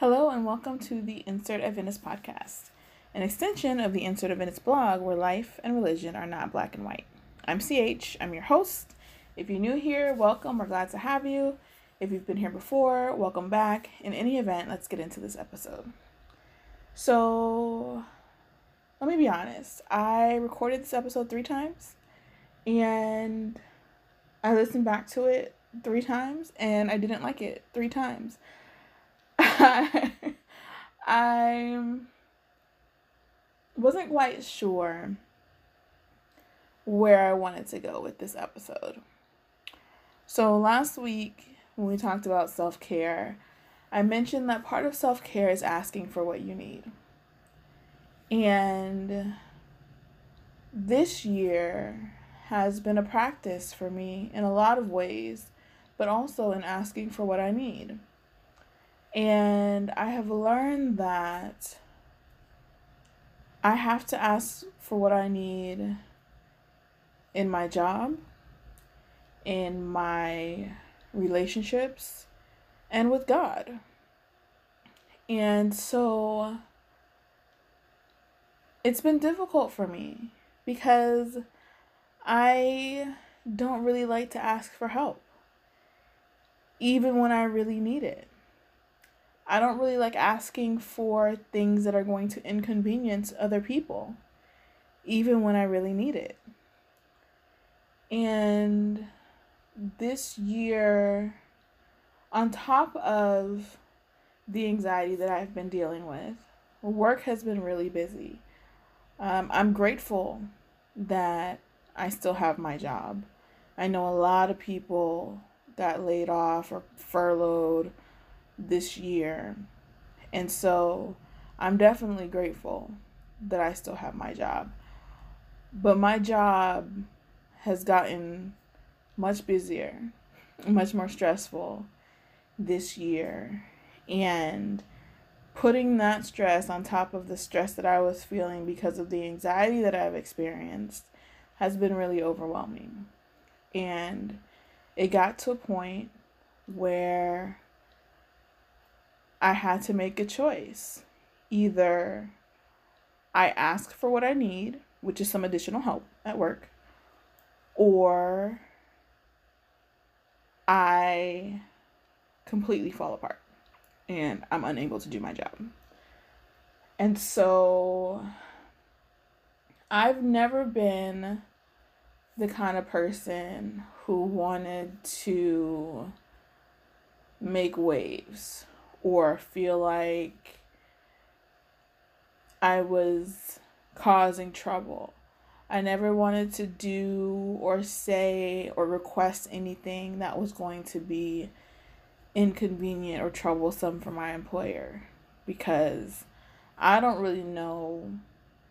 Hello, and welcome to the Insert Adventist podcast, an extension of the Insert Adventist blog where life and religion are not black and white. I'm CH, I'm your host. If you're new here, welcome, we're glad to have you. If you've been here before, welcome back. In any event, let's get into this episode. So, let me be honest. I recorded this episode three times, and I listened back to it three times, and I didn't like it three times. I wasn't quite sure where I wanted to go with this episode. So last week when we talked about self-care, I mentioned that part of self-care is asking for what you need. And this year has been a practice for me in a lot of ways, but also in asking for what I need. And I have learned that I have to ask for what I need in my job, in my relationships, and with God. And so it's been difficult for me because I don't really like to ask for help, even when I really need it. I don't really like asking for things that are going to inconvenience other people, even when I really need it. And this year, on top of the anxiety that I've been dealing with, work has been really busy. Um, I'm grateful that I still have my job. I know a lot of people got laid off or furloughed this year. And so I'm definitely grateful that I still have my job. But my job has gotten much busier, much more stressful this year. And putting that stress on top of the stress that I was feeling because of the anxiety that I've experienced has been really overwhelming. And it got to a point where I had to make a choice. Either I ask for what I need, which is some additional help at work, or I completely fall apart and I'm unable to do my job. And so I've never been the kind of person who wanted to make waves or feel like I was causing trouble. I never wanted to do or say or request anything that was going to be inconvenient or troublesome for my employer because I don't really know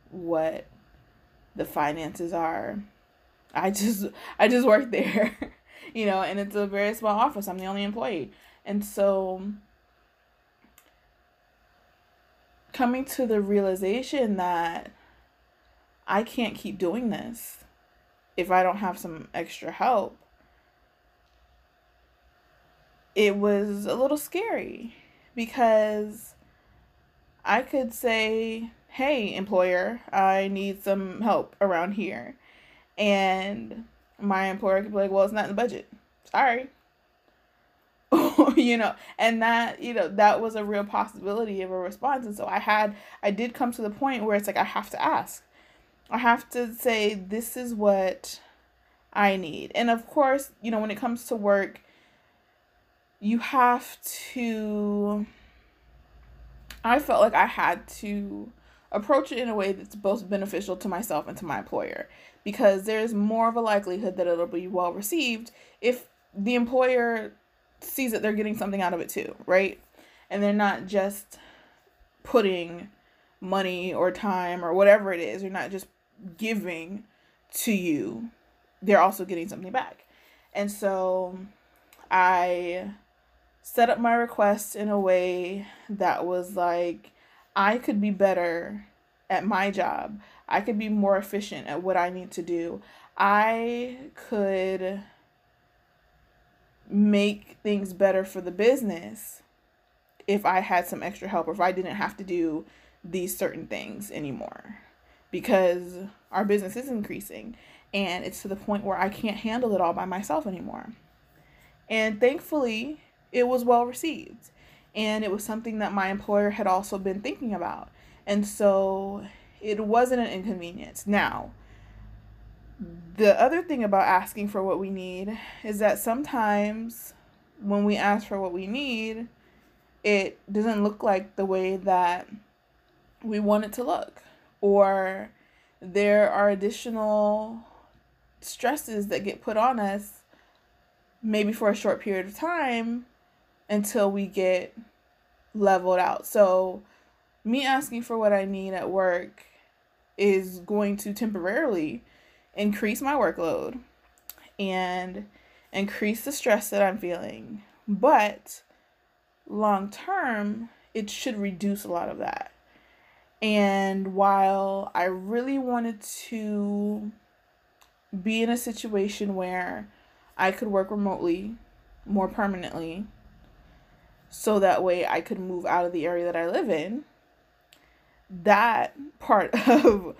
what the finances are. I just I just work there, you know, and it's a very small office. I'm the only employee. And so coming to the realization that I can't keep doing this if I don't have some extra help, it was a little scary because I could say, hey, employer, I need some help around here. And my employer could be like, well, it's not in the budget. Sorry. you know and that you know that was a real possibility of a response. And so i had i did come to the point where it's like i have to ask. I have to say this is what i need. And of course you know when it comes to work you have to i felt like i had to approach it in a way that's both beneficial to myself and to my employer. Because there's more of a likelihood that it'll be well received if the employer sees that they're getting something out of it too, right? And they're not just putting money or time or whatever it is, they're not just giving to you, they're also getting something back. And so I set up my request in a way that was like I could be better at my job. I could be more efficient at what I need to do. I could make things better for the business if I had some extra help or if I didn't have to do these certain things anymore because our business is increasing and it's to the point where I can't handle it all by myself anymore. And thankfully, it was well received. And it was something that my employer had also been thinking about. And so it wasn't an inconvenience. Now, the other thing about asking for what we need is that sometimes when we ask for what we need, it doesn't look like the way that we want it to look. Or there are additional stresses that get put on us, maybe for a short period of time until we get leveled out. So, me asking for what I need at work is going to temporarily increase my workload and increase the stress that I'm feeling. But long term, it should reduce a lot of that. And while I really wanted to be in a situation where I could work remotely more permanently, so that way I could move out of the area that I live in, that part of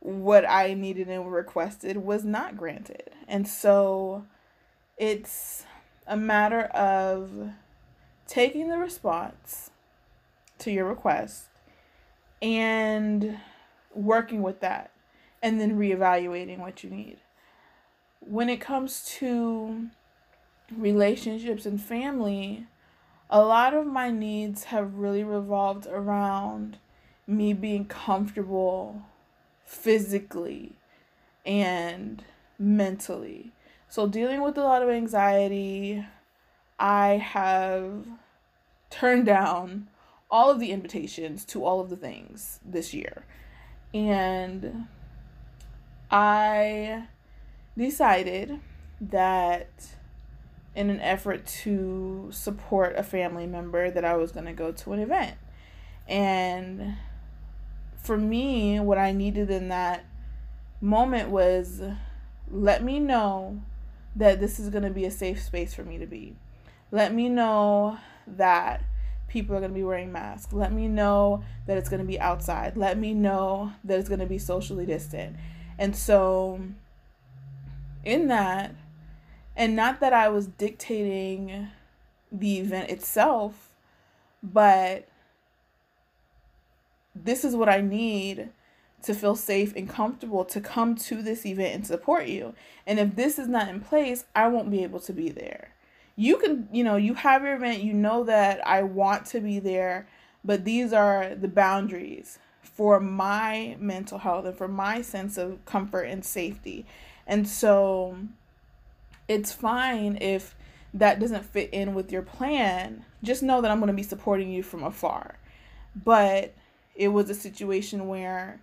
what I needed and requested was not granted. And so it's a matter of taking the response to your request and working with that and then reevaluating what you need. When it comes to relationships and family, a lot of my needs have really revolved around me being comfortable physically and mentally. So, dealing with a lot of anxiety, I have turned down all of the invitations to all of the things this year. And I decided that in an effort to support a family member that I was going to go to an event. And for me, what I needed in that moment was let me know that this is going to be a safe space for me to be. Let me know that people are going to be wearing masks. Let me know that it's going to be outside. Let me know that it's going to be socially distant. And so, in that, and not that I was dictating the event itself, but this is what I need to feel safe and comfortable to come to this event and support you. And if this is not in place, I won't be able to be there. You can, you know, you have your event, you know that I want to be there, but these are the boundaries for my mental health and for my sense of comfort and safety. And so it's fine if that doesn't fit in with your plan. Just know that I'm going to be supporting you from afar. But it was a situation where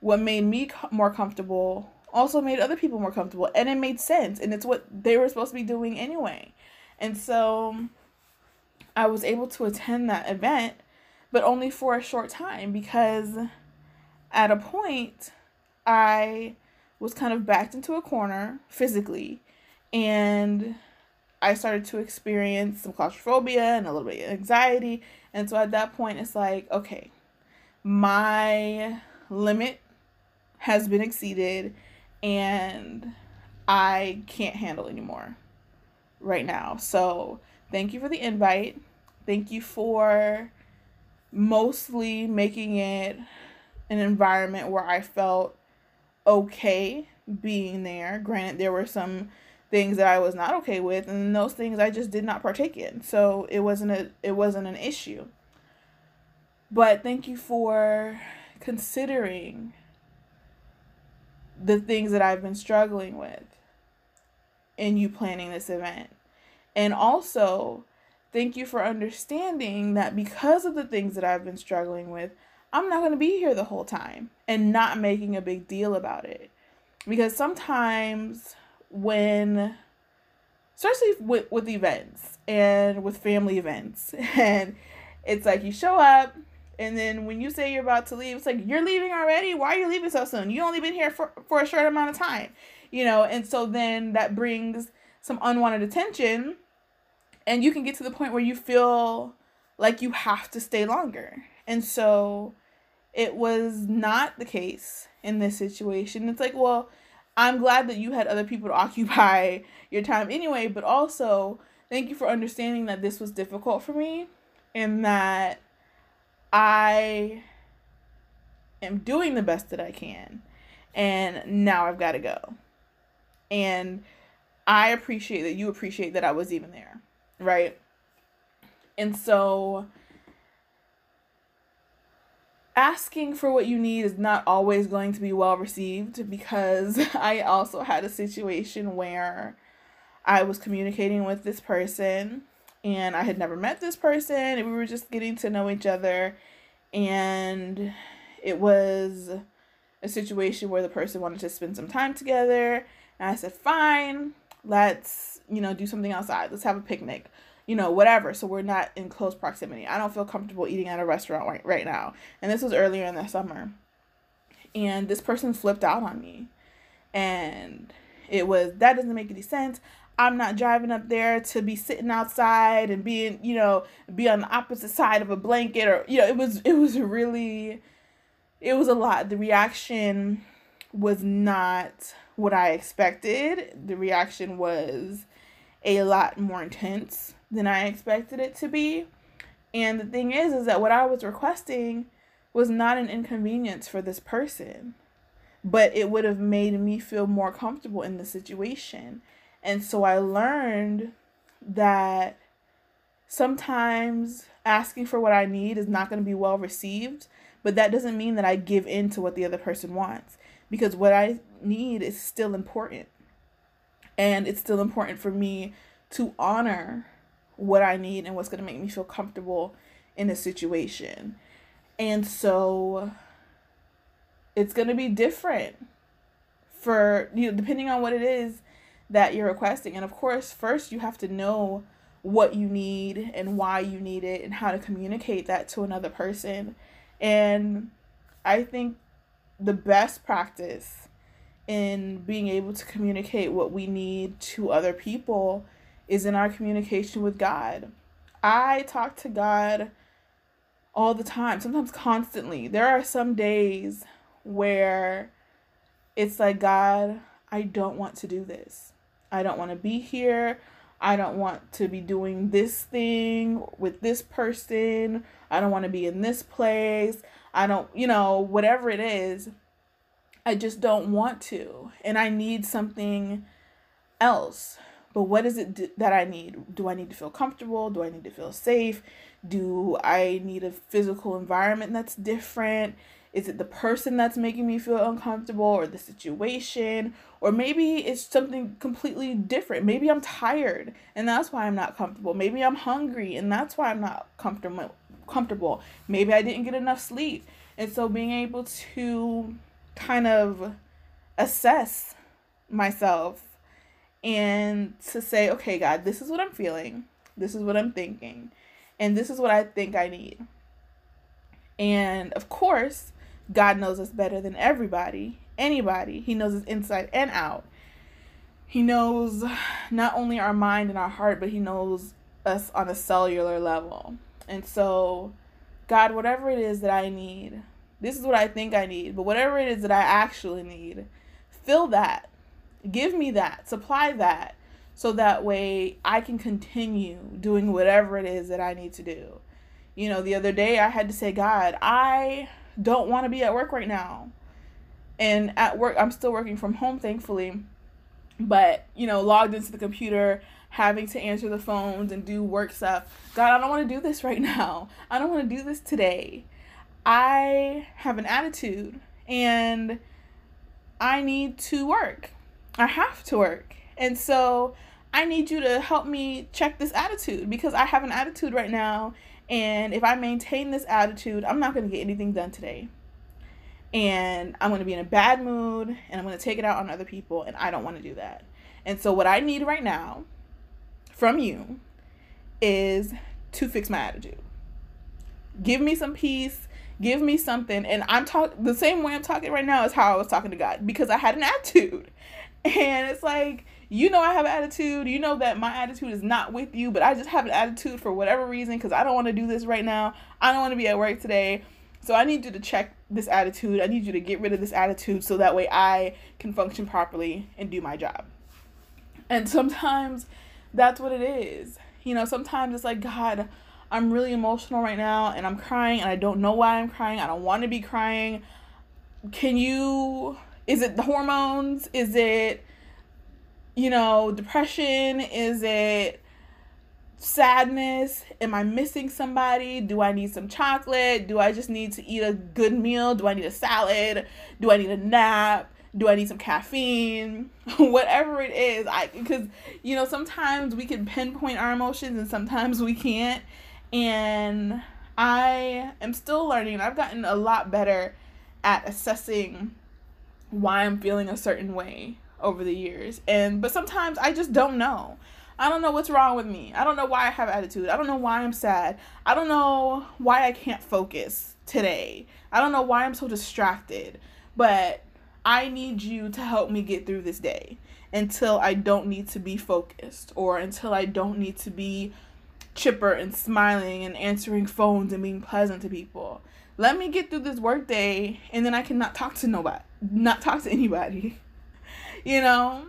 what made me more comfortable also made other people more comfortable and it made sense and it's what they were supposed to be doing anyway. And so i was able to attend that event but only for a short time because at a point i was kind of backed into a corner physically and i started to experience some claustrophobia and a little bit of anxiety. And so at that point it's like okay my limit has been exceeded and I can't handle anymore right now. So, thank you for the invite. Thank you for mostly making it an environment where I felt okay being there. Granted, there were some things that I was not okay with, and those things I just did not partake in. So it wasn't a it wasn't an issue. But thank you for considering the things that I've been struggling with in you planning this event. And also, thank you for understanding that because of the things that I've been struggling with, I'm not going to be here the whole time and not making a big deal about it. Because sometimes when especially with, with events and with family events and it's like you show up and then when you say you're about to leave, it's like, you're leaving already? Why are you leaving so soon? You only been here for, for a short amount of time. You know, and so then that brings some unwanted attention. And you can get to the point where you feel like you have to stay longer. And so it was not the case in this situation. It's like, well, I'm glad that you had other people to occupy your time anyway, but also thank you for understanding that this was difficult for me and that I am doing the best that I can. And now I've got to go. And I appreciate that you appreciate that I was even there, right? And so asking for what you need is not always going to be well received because I also had a situation where I was communicating with this person and I had never met this person and we were just getting to know each other and it was a situation where the person wanted to spend some time together and I said fine let's you know do something outside let's have a picnic you know, whatever. So we're not in close proximity. I don't feel comfortable eating at a restaurant right, right now. And this was earlier in the summer. And this person flipped out on me. And it was, that doesn't make any sense. I'm not driving up there to be sitting outside and being, you know, be on the opposite side of a blanket or, you know, it was, it was really, it was a lot. The reaction was not what I expected. The reaction was a lot more intense than I expected it to be. And the thing is, is that what I was requesting was not an inconvenience for this person, but it would have made me feel more comfortable in the situation. And so I learned that sometimes asking for what I need is not going to be well received, but that doesn't mean that I give in to what the other person wants because what I need is still important. And it's still important for me to honor what I need and what's going to make me feel comfortable in a situation. And so it's going to be different for you know depending on what it is that you're requesting. And of course, first you have to know what you need and why you need it and how to communicate that to another person. And I think the best practice in being able to communicate what we need to other people is in our communication with God. I talk to God all the time, sometimes constantly. There are some days where it's like, God, I don't want to do this. I don't want to be here. I don't want to be doing this thing with this person. I don't want to be in this place. I don't, you know, whatever it is. I just don't want to. And I need something else. But what is it that I need? Do I need to feel comfortable? Do I need to feel safe? Do I need a physical environment that's different? Is it the person that's making me feel uncomfortable or the situation? Or maybe it's something completely different. Maybe I'm tired and that's why I'm not comfortable. Maybe I'm hungry and that's why I'm not comfortable comfortable. Maybe I didn't get enough sleep. And so being able to kind of assess myself and to say, okay, God, this is what I'm feeling, this is what I'm thinking, and this is what I think I need. And of course, God knows us better than everybody, anybody. He knows us inside and out. He knows not only our mind and our heart, but He knows us on a cellular level. And so, God, whatever it is that I need, this is what I think I need, but whatever it is that I actually need, fill that Give me that, supply that, so that way I can continue doing whatever it is that I need to do. You know, the other day I had to say, God, I don't want to be at work right now. And at work, I'm still working from home, thankfully. But, you know, logged into the computer, having to answer the phones and do work stuff. God, I don't want to do this right now. I don't want to do this today. I have an attitude and I need to work. I have to work. And so I need you to help me check this attitude because I have an attitude right now. And if I maintain this attitude, I'm not going to get anything done today. And I'm going to be in a bad mood and I'm going to take it out on other people. And I don't want to do that. And so, what I need right now from you is to fix my attitude. Give me some peace. Give me something. And I'm talking the same way I'm talking right now is how I was talking to God because I had an attitude. And it's like, You know I have an attitude. You know that my attitude is not with you, but I just have an attitude for whatever reason because I don't want to do this right now. I don't want to be at work today. So I need you to check this attitude. I need you to get rid of this attitude so that way I can function properly and do my job. And sometimes that's what it is. You know, sometimes it's like, God, I'm really emotional right now and I'm crying and I don't know why I'm crying. I don't want to be crying. Can you, is it the hormones? Is it, you know, depression? Is it sadness? Am I missing somebody? Do I need some chocolate? Do I just need to eat a good meal? Do I need a salad? Do I need a nap? Do I need some caffeine? Whatever it is, I because you know sometimes we can pinpoint our emotions and sometimes we can't. And I am still learning. I've gotten a lot better at assessing why I'm feeling a certain way over the years. And but sometimes I just don't know. I don't know what's wrong with me. I don't know why I have attitude. I don't know why I'm sad. I don't know why I can't focus today. I don't know why I'm so distracted. But I need you to help me get through this day until I don't need to be focused or until I don't need to be chipper and smiling and answering phones and being pleasant to people. Let me get through this workday and then I can not talk to nobody, not talk to anybody. You know?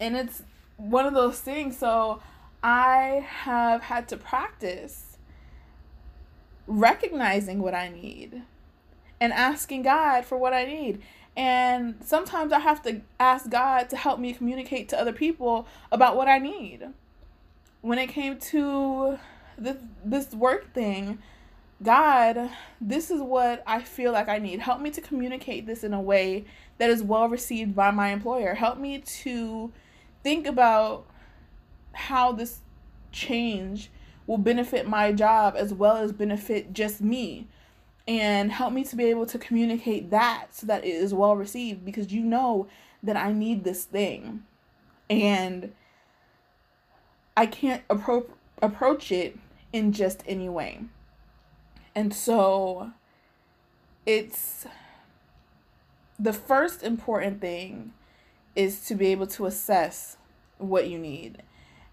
And it's one of those things. So I have had to practice recognizing what I need and asking God for what I need. And sometimes I have to ask God to help me communicate to other people about what I need. When it came to this this work thing, God, this is what I feel like I need. Help me to communicate this in a way that is well received by my employer. Help me to think about how this change will benefit my job as well as benefit just me and help me to be able to communicate that so that it is well received because you know that I need this thing and I can't appro- approach it in just any way. And so it's the first important thing is to be able to assess what you need.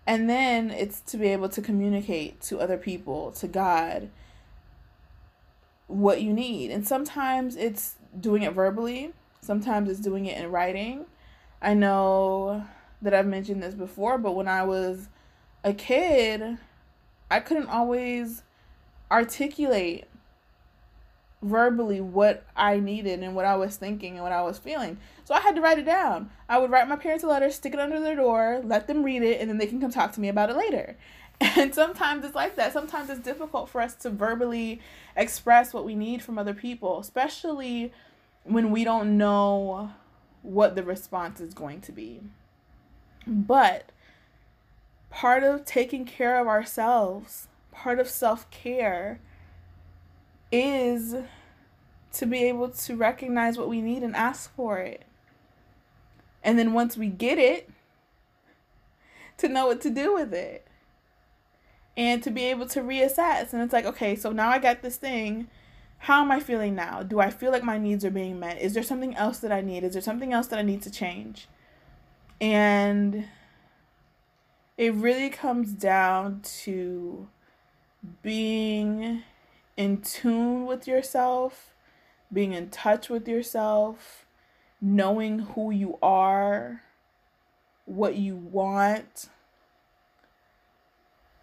And then it's to be able to communicate to other people, to God, what you need. And sometimes it's doing it verbally, sometimes it's doing it in writing. I know that I've mentioned this before, but when I was a kid, I couldn't always articulate verbally what I needed and what I was thinking and what I was feeling. So I had to write it down. I would write my parents a letter, stick it under their door, let them read it, and then they can come talk to me about it later. And sometimes it's like that. Sometimes it's difficult for us to verbally express what we need from other people, especially when we don't know what the response is going to be. But part of taking care of ourselves, part of self care, is to be able to recognize what we need and ask for it. And then once we get it, to know what to do with it and to be able to reassess. And it's like, okay, so now I got this thing. How am I feeling now? Do I feel like my needs are being met? Is there something else that I need? Is there something else that I need to change? And it really comes down to being in tune with yourself, being in touch with yourself, knowing who you are, what you want,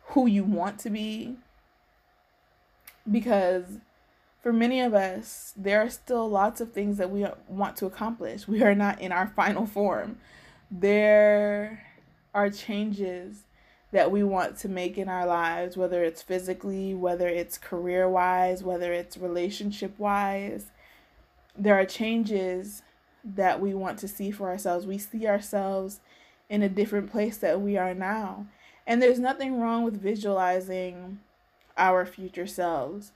who you want to be. Because for many of us, there are still lots of things that we want to accomplish. We are not in our final form. There are changes that we want to make in our lives, whether it's physically, whether it's career wise, whether it's relationship wise. There are changes that we want to see for ourselves. We see ourselves in a different place that we are now. And there's nothing wrong with visualizing our future selves,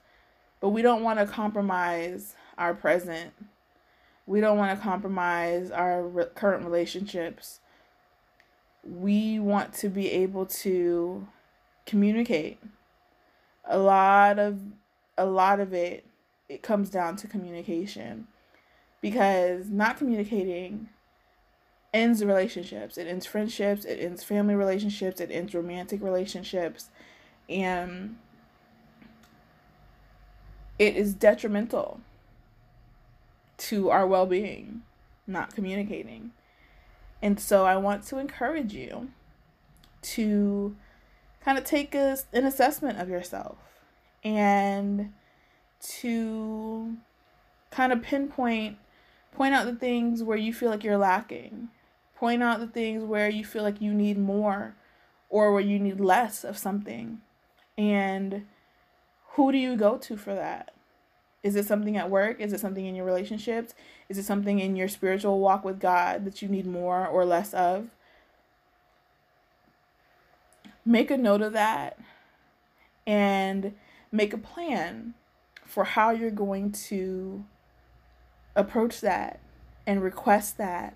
but we don't want to compromise our present. We don't want to compromise our re- current relationships. We want to be able to communicate. A lot of a lot of it it comes down to communication because not communicating ends relationships, it ends friendships, it ends family relationships, it ends romantic relationships, and it is detrimental to our well being, not communicating. And so I want to encourage you to kind of take a, an assessment of yourself and to kind of pinpoint point out the things where you feel like you're lacking. Point out the things where you feel like you need more or where you need less of something. And who do you go to for that? Is it something at work? Is it something in your relationships is it something in your spiritual walk with god that you need more or less of make a note of that and make a plan for how you're going to approach that and request that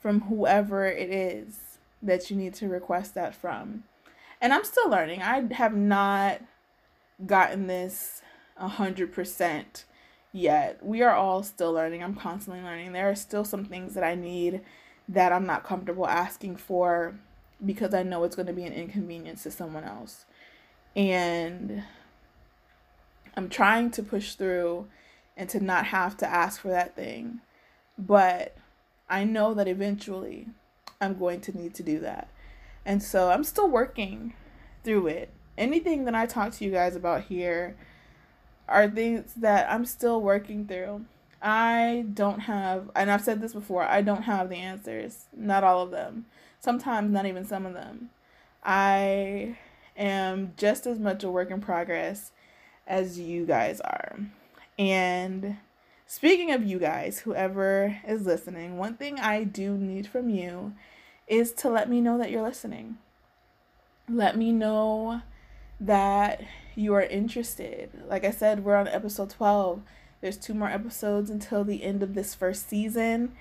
from whoever it is that you need to request that from. And I'm still learning. I have not gotten this 100% yet. We are all still learning. I'm constantly learning. There are still some things that I need that I'm not comfortable asking for because I know it's going to be an inconvenience to someone else. And I'm trying to push through and to not have to ask for that thing. But I know that eventually I'm going to need to do that. And so I'm still working through it. Anything that I talk to you guys about here are things that I'm still working through. I don't have, and I've said this before, I don't have the answers. Not all of them. Sometimes not even some of them. I am just as much a work in progress as you guys are. And speaking of you guys, whoever is listening, one thing I do need from you is to let me know that you're listening. Let me know that you are interested. Like I said, we're on episode 12. There's two more episodes until the end of this first season.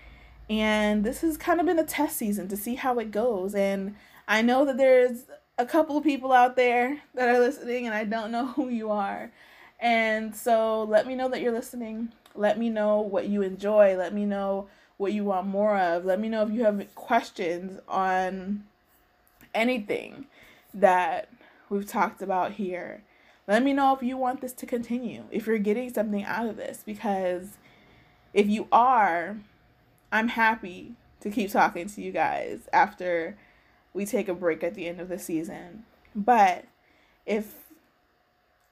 And this has kind of been a test season to see how it goes. And I know that there's a couple of people out there that are listening, and I don't know who you are. And so let me know that you're listening. Let me know what you enjoy. Let me know what you want more of. Let me know if you have questions on anything that we've talked about here. Let me know if you want this to continue, if you're getting something out of this, because if you are, I'm happy to keep talking to you guys after we take a break at the end of the season. But if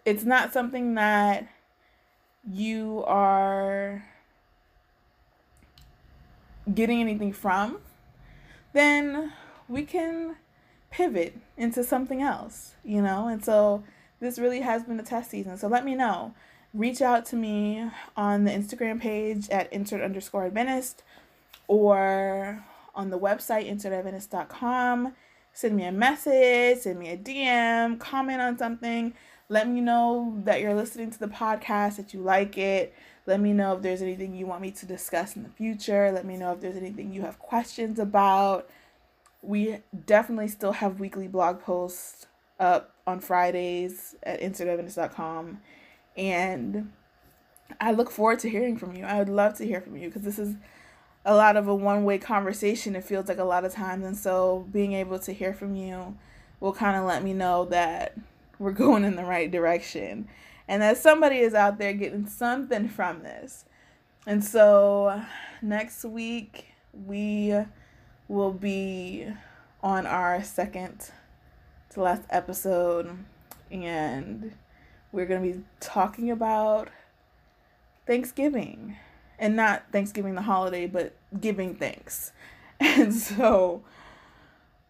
it's not something that you are getting anything from, then we can pivot into something else, you know? And so this really has been a test season. So let me know. Reach out to me on the Instagram page at insert underscore Adventist or on the website insertadventist.com. Send me a message, send me a DM, comment on something. Let me know that you're listening to the podcast, that you like it. Let me know if there's anything you want me to discuss in the future. Let me know if there's anything you have questions about. We definitely still have weekly blog posts up on Fridays at insertadventist.com. And I look forward to hearing from you. I would love to hear from you because this is a lot of a one way conversation, it feels like a lot of times. And so being able to hear from you will kind of let me know that we're going in the right direction and that somebody is out there getting something from this. And so next week we will be on our second to last episode and we're going to be talking about Thanksgiving and not Thanksgiving the holiday but giving thanks. And so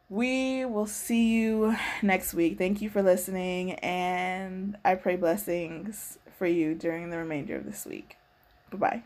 we will see you next week. Thank you for listening, and I pray blessings for you during the remainder of this week. Bye bye.